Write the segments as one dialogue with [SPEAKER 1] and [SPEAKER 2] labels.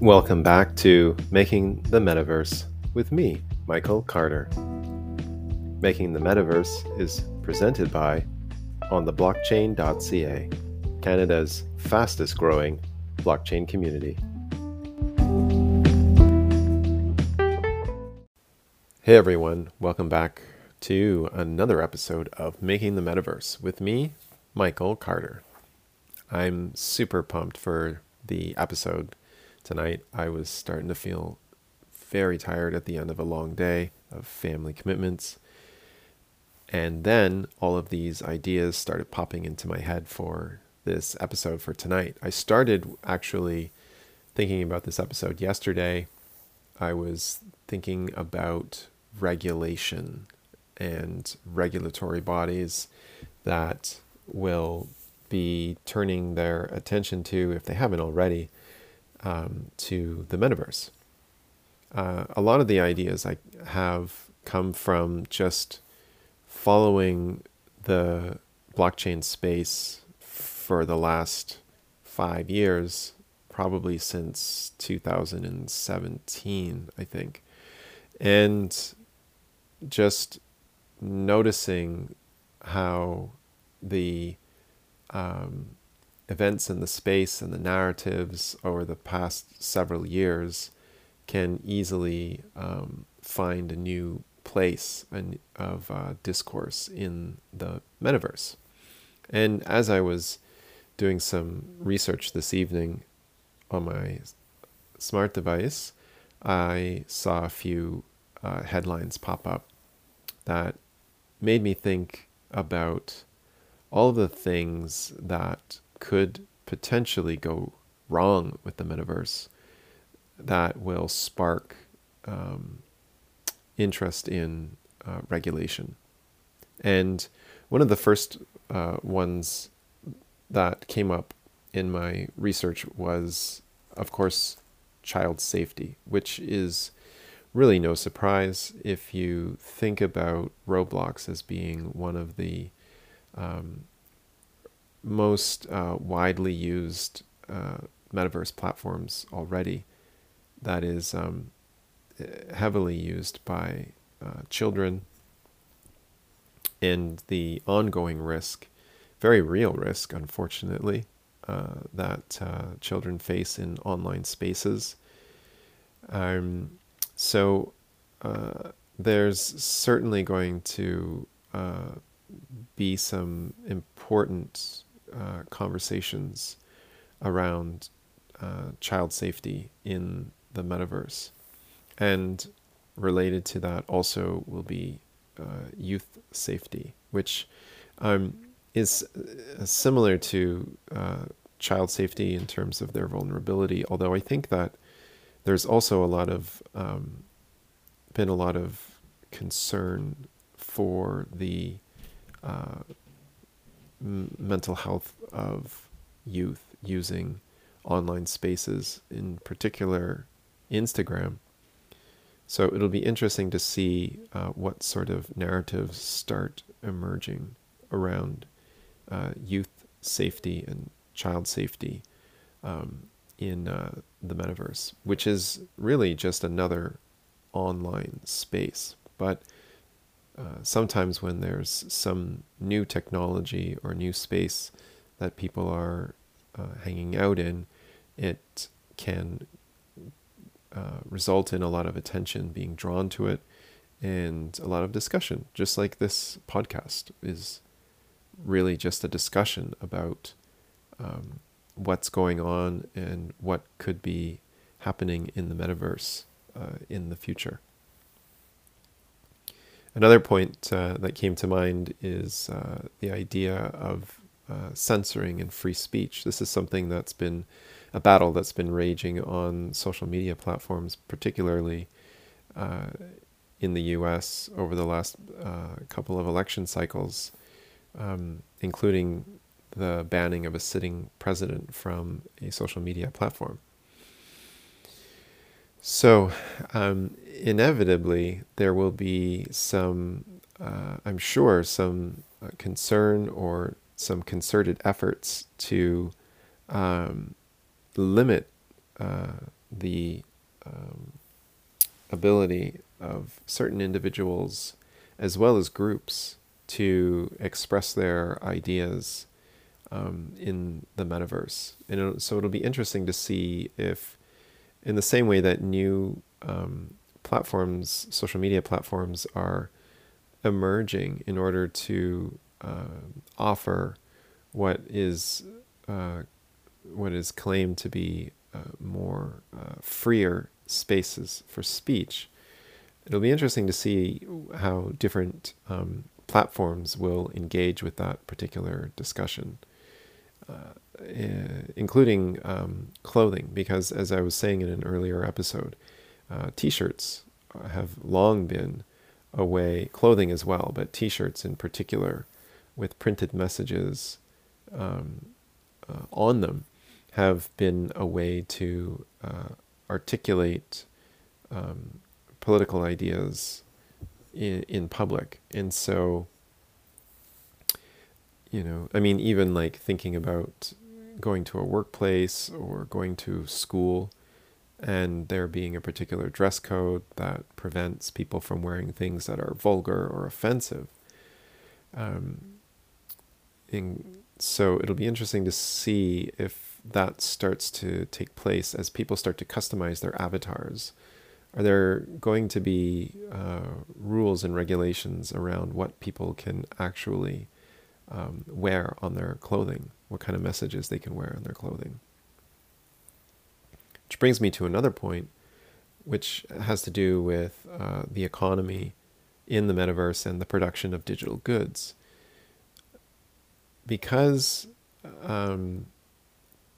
[SPEAKER 1] Welcome back to Making the Metaverse with me, Michael Carter. Making the Metaverse is presented by ontheblockchain.ca, Canada's fastest growing blockchain community. Hey everyone, welcome back to another episode of Making the Metaverse with me, Michael Carter. I'm super pumped for the episode tonight. I was starting to feel very tired at the end of a long day of family commitments. And then all of these ideas started popping into my head for this episode for tonight. I started actually thinking about this episode yesterday. I was thinking about regulation and regulatory bodies that will be turning their attention to, if they haven't already, um, to the metaverse. Uh, a lot of the ideas I have come from just following the blockchain space for the last five years, probably since 2017, I think. And just noticing how the um, events in the space and the narratives over the past several years can easily um, find a new place of uh, discourse in the metaverse. And as I was doing some research this evening on my smart device, I saw a few uh, headlines pop up that made me think about all of the things that could potentially go wrong with the metaverse that will spark um, interest in uh, regulation. And one of the first uh, ones that came up in my research was, of course, child safety, which is really no surprise if you think about Roblox as being one of the um, most uh, widely used uh, metaverse platforms already that is um, heavily used by uh, children and the ongoing risk, very real risk, unfortunately, uh, that uh, children face in online spaces. Um, so uh, there's certainly going to be some important uh, conversations around uh, child safety in the metaverse. And related to that also will be uh, youth safety, which um, is uh, similar to uh, child safety in terms of their vulnerability. Although I think that there's also a lot of um, been a lot of concern for the uh, mental health of youth using online spaces, in particular Instagram. So it'll be interesting to see uh, what sort of narratives start emerging around uh, youth safety and child safety um, in uh, the metaverse, which is really just another online space. But uh, sometimes when there's some new technology or new space that people are uh, hanging out in, it can uh, result in a lot of attention being drawn to it and a lot of discussion, just like this podcast is really just a discussion about um, what's going on and what could be happening in the metaverse uh, in the future. Another point uh, that came to mind is uh, the idea of uh, censoring and free speech. This is something that's been a battle that's been raging on social media platforms, particularly uh, in the US over the last uh, couple of election cycles, um, including the banning of a sitting president from a social media platform. So, um, inevitably, there will be some, uh, I'm sure, some uh, concern or some concerted efforts to um, limit uh, the um, ability of certain individuals as well as groups to express their ideas um, in the metaverse. And it'll, so it'll be interesting to see if, in the same way that new um, platforms, social media platforms, are emerging in order to uh, offer what is uh, what is claimed to be uh, more uh, freer spaces for speech. It'll be interesting to see how different um, platforms will engage with that particular discussion, including um, clothing, because as I was saying in an earlier episode, uh, t-shirts have long been a way, clothing as well, but t-shirts in particular, with printed messages um, uh, on them, have been a way to uh, articulate um, political ideas in, in public. And so, you know, I mean, even like thinking about going to a workplace or going to school and there being a particular dress code that prevents people from wearing things that are vulgar or offensive. Um, in, so it'll be interesting to see if that starts to take place as people start to customize their avatars. Are there going to be uh, rules and regulations around what people can actually um, wear on their clothing? What kind of messages they can wear on their clothing? Which brings me to another point, which has to do with uh, the economy in the metaverse and the production of digital goods. Because um,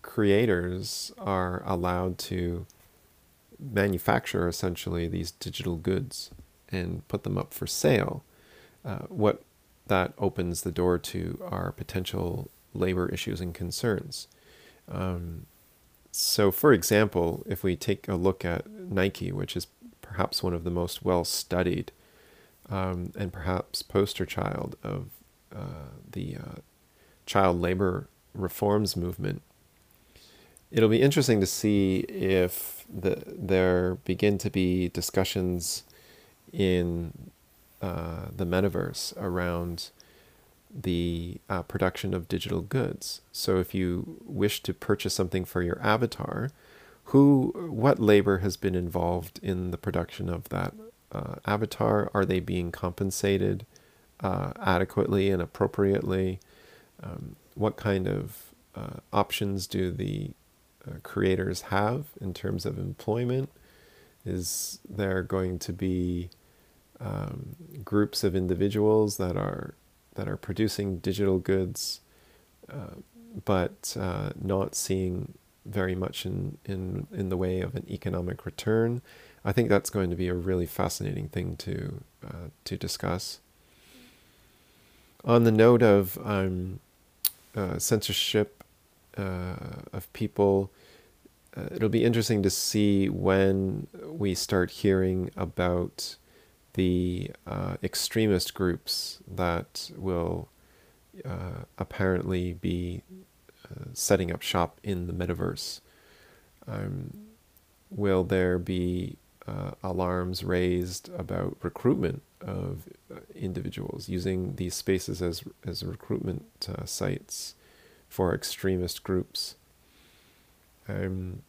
[SPEAKER 1] creators are allowed to manufacture essentially these digital goods and put them up for sale, uh, what that opens the door to our potential labor issues and concerns. Um, so, for example, if we take a look at Nike, which is perhaps one of the most well studied um, and perhaps poster child of uh, the uh, child labor reforms movement it'll be interesting to see if the, there begin to be discussions in uh, the metaverse around the uh, production of digital goods. So if you wish to purchase something for your avatar, who, what labor has been involved in the production of that uh, avatar? Are they being compensated uh, adequately and appropriately? Um, what kind of uh, options do the uh, creators have in terms of employment? Is there going to be um, groups of individuals that are that are producing digital goods, uh, but uh, not seeing very much in, in in the way of an economic return? I think that's going to be a really fascinating thing to uh, to discuss. On the note of um, uh, censorship uh, of people. Uh, it'll be interesting to see when we start hearing about the uh, extremist groups that will uh, apparently be uh, setting up shop in the metaverse. Um, will there be uh, alarms raised about recruitment of individuals using these spaces as as recruitment sites? for extremist groups. Um,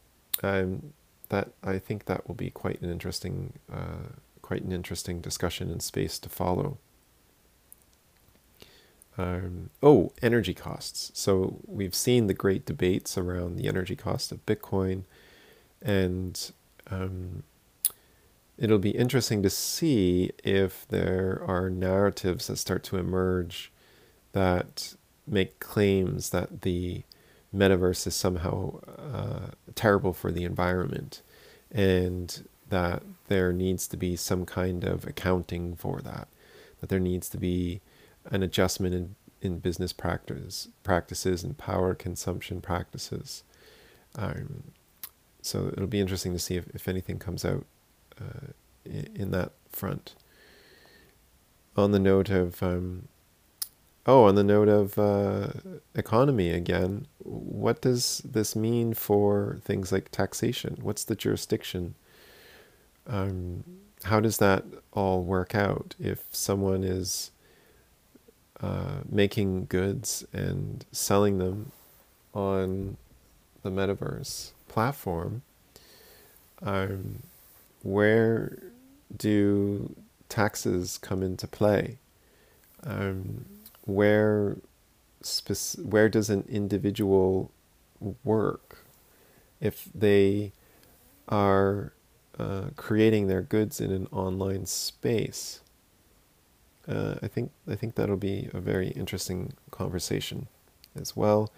[SPEAKER 1] um, that I think that will be quite an interesting, uh, quite an interesting discussion and space to follow. Um, oh, energy costs. So we've seen the great debates around the energy cost of Bitcoin, and um, it'll be interesting to see if there are narratives that start to emerge that make claims that the metaverse is somehow uh, terrible for the environment and that there needs to be some kind of accounting for that, that there needs to be an adjustment in, in business practice, practices and power consumption practices. Um, so it'll be interesting to see if, if anything comes out uh, in, in, that front. On the note of um, Oh, on the note of uh, economy again, what does this mean for things like taxation? What's the jurisdiction? Um, how does that all work out if someone is uh, making goods and selling them on the metaverse platform? Um, where do taxes come into play? Um, where spec- where does an individual work if they are uh, creating their goods in an online space? Uh, I think I think that'll be a very interesting conversation as well.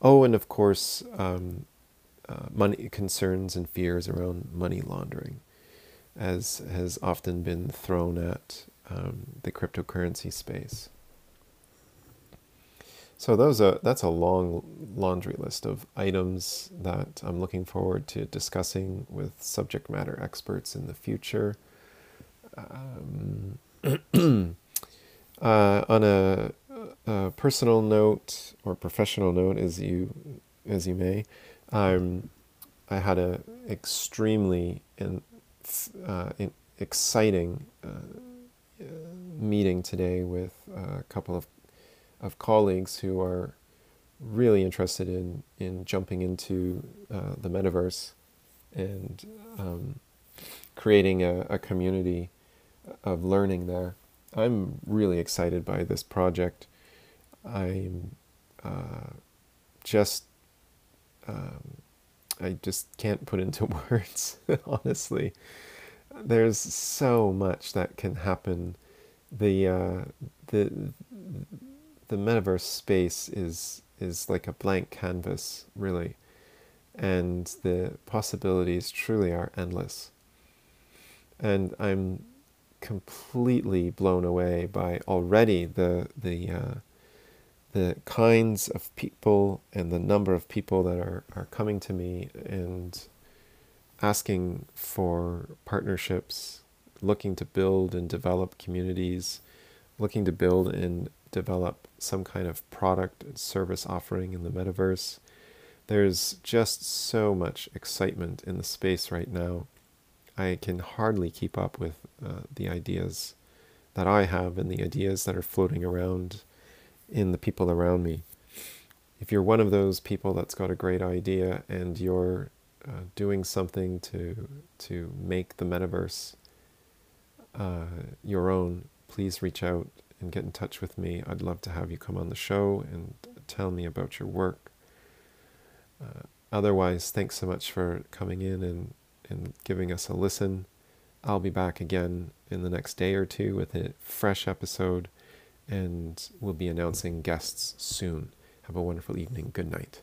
[SPEAKER 1] Oh, and of course, um, uh, money concerns and fears around money laundering, as has often been thrown at um, the cryptocurrency space. So those are that's a long laundry list of items that I'm looking forward to discussing with subject matter experts in the future. Um, uh, on a, a, personal note or professional note, as you as you may, um, I had a extremely in, uh, in exciting uh, meeting today with a couple of of colleagues who are really interested in in jumping into uh, the metaverse and um, creating a, a, community of learning there. I'm really excited by this project. I'm uh, just um, I just can't put into words. honestly, there's so much that can happen. The uh, the the metaverse space is is like a blank canvas, really, and the possibilities truly are endless. And I'm completely blown away by already the the uh, the kinds of people and the number of people that are, are coming to me and asking for partnerships, looking to build and develop communities, looking to build and develop some kind of product and service offering in the metaverse. There's just so much excitement in the space right now. I can hardly keep up with uh, the ideas that I have and the ideas that are floating around in the people around me. If you're one of those people that's got a great idea and you're uh, doing something to to make the metaverse uh, your own, please reach out and get in touch with me. I'd love to have you come on the show and tell me about your work. Uh, otherwise, thanks so much for coming in and, and giving us a listen. I'll be back again in the next day or two with a fresh episode, and we'll be announcing guests soon. Have a wonderful evening. Good night.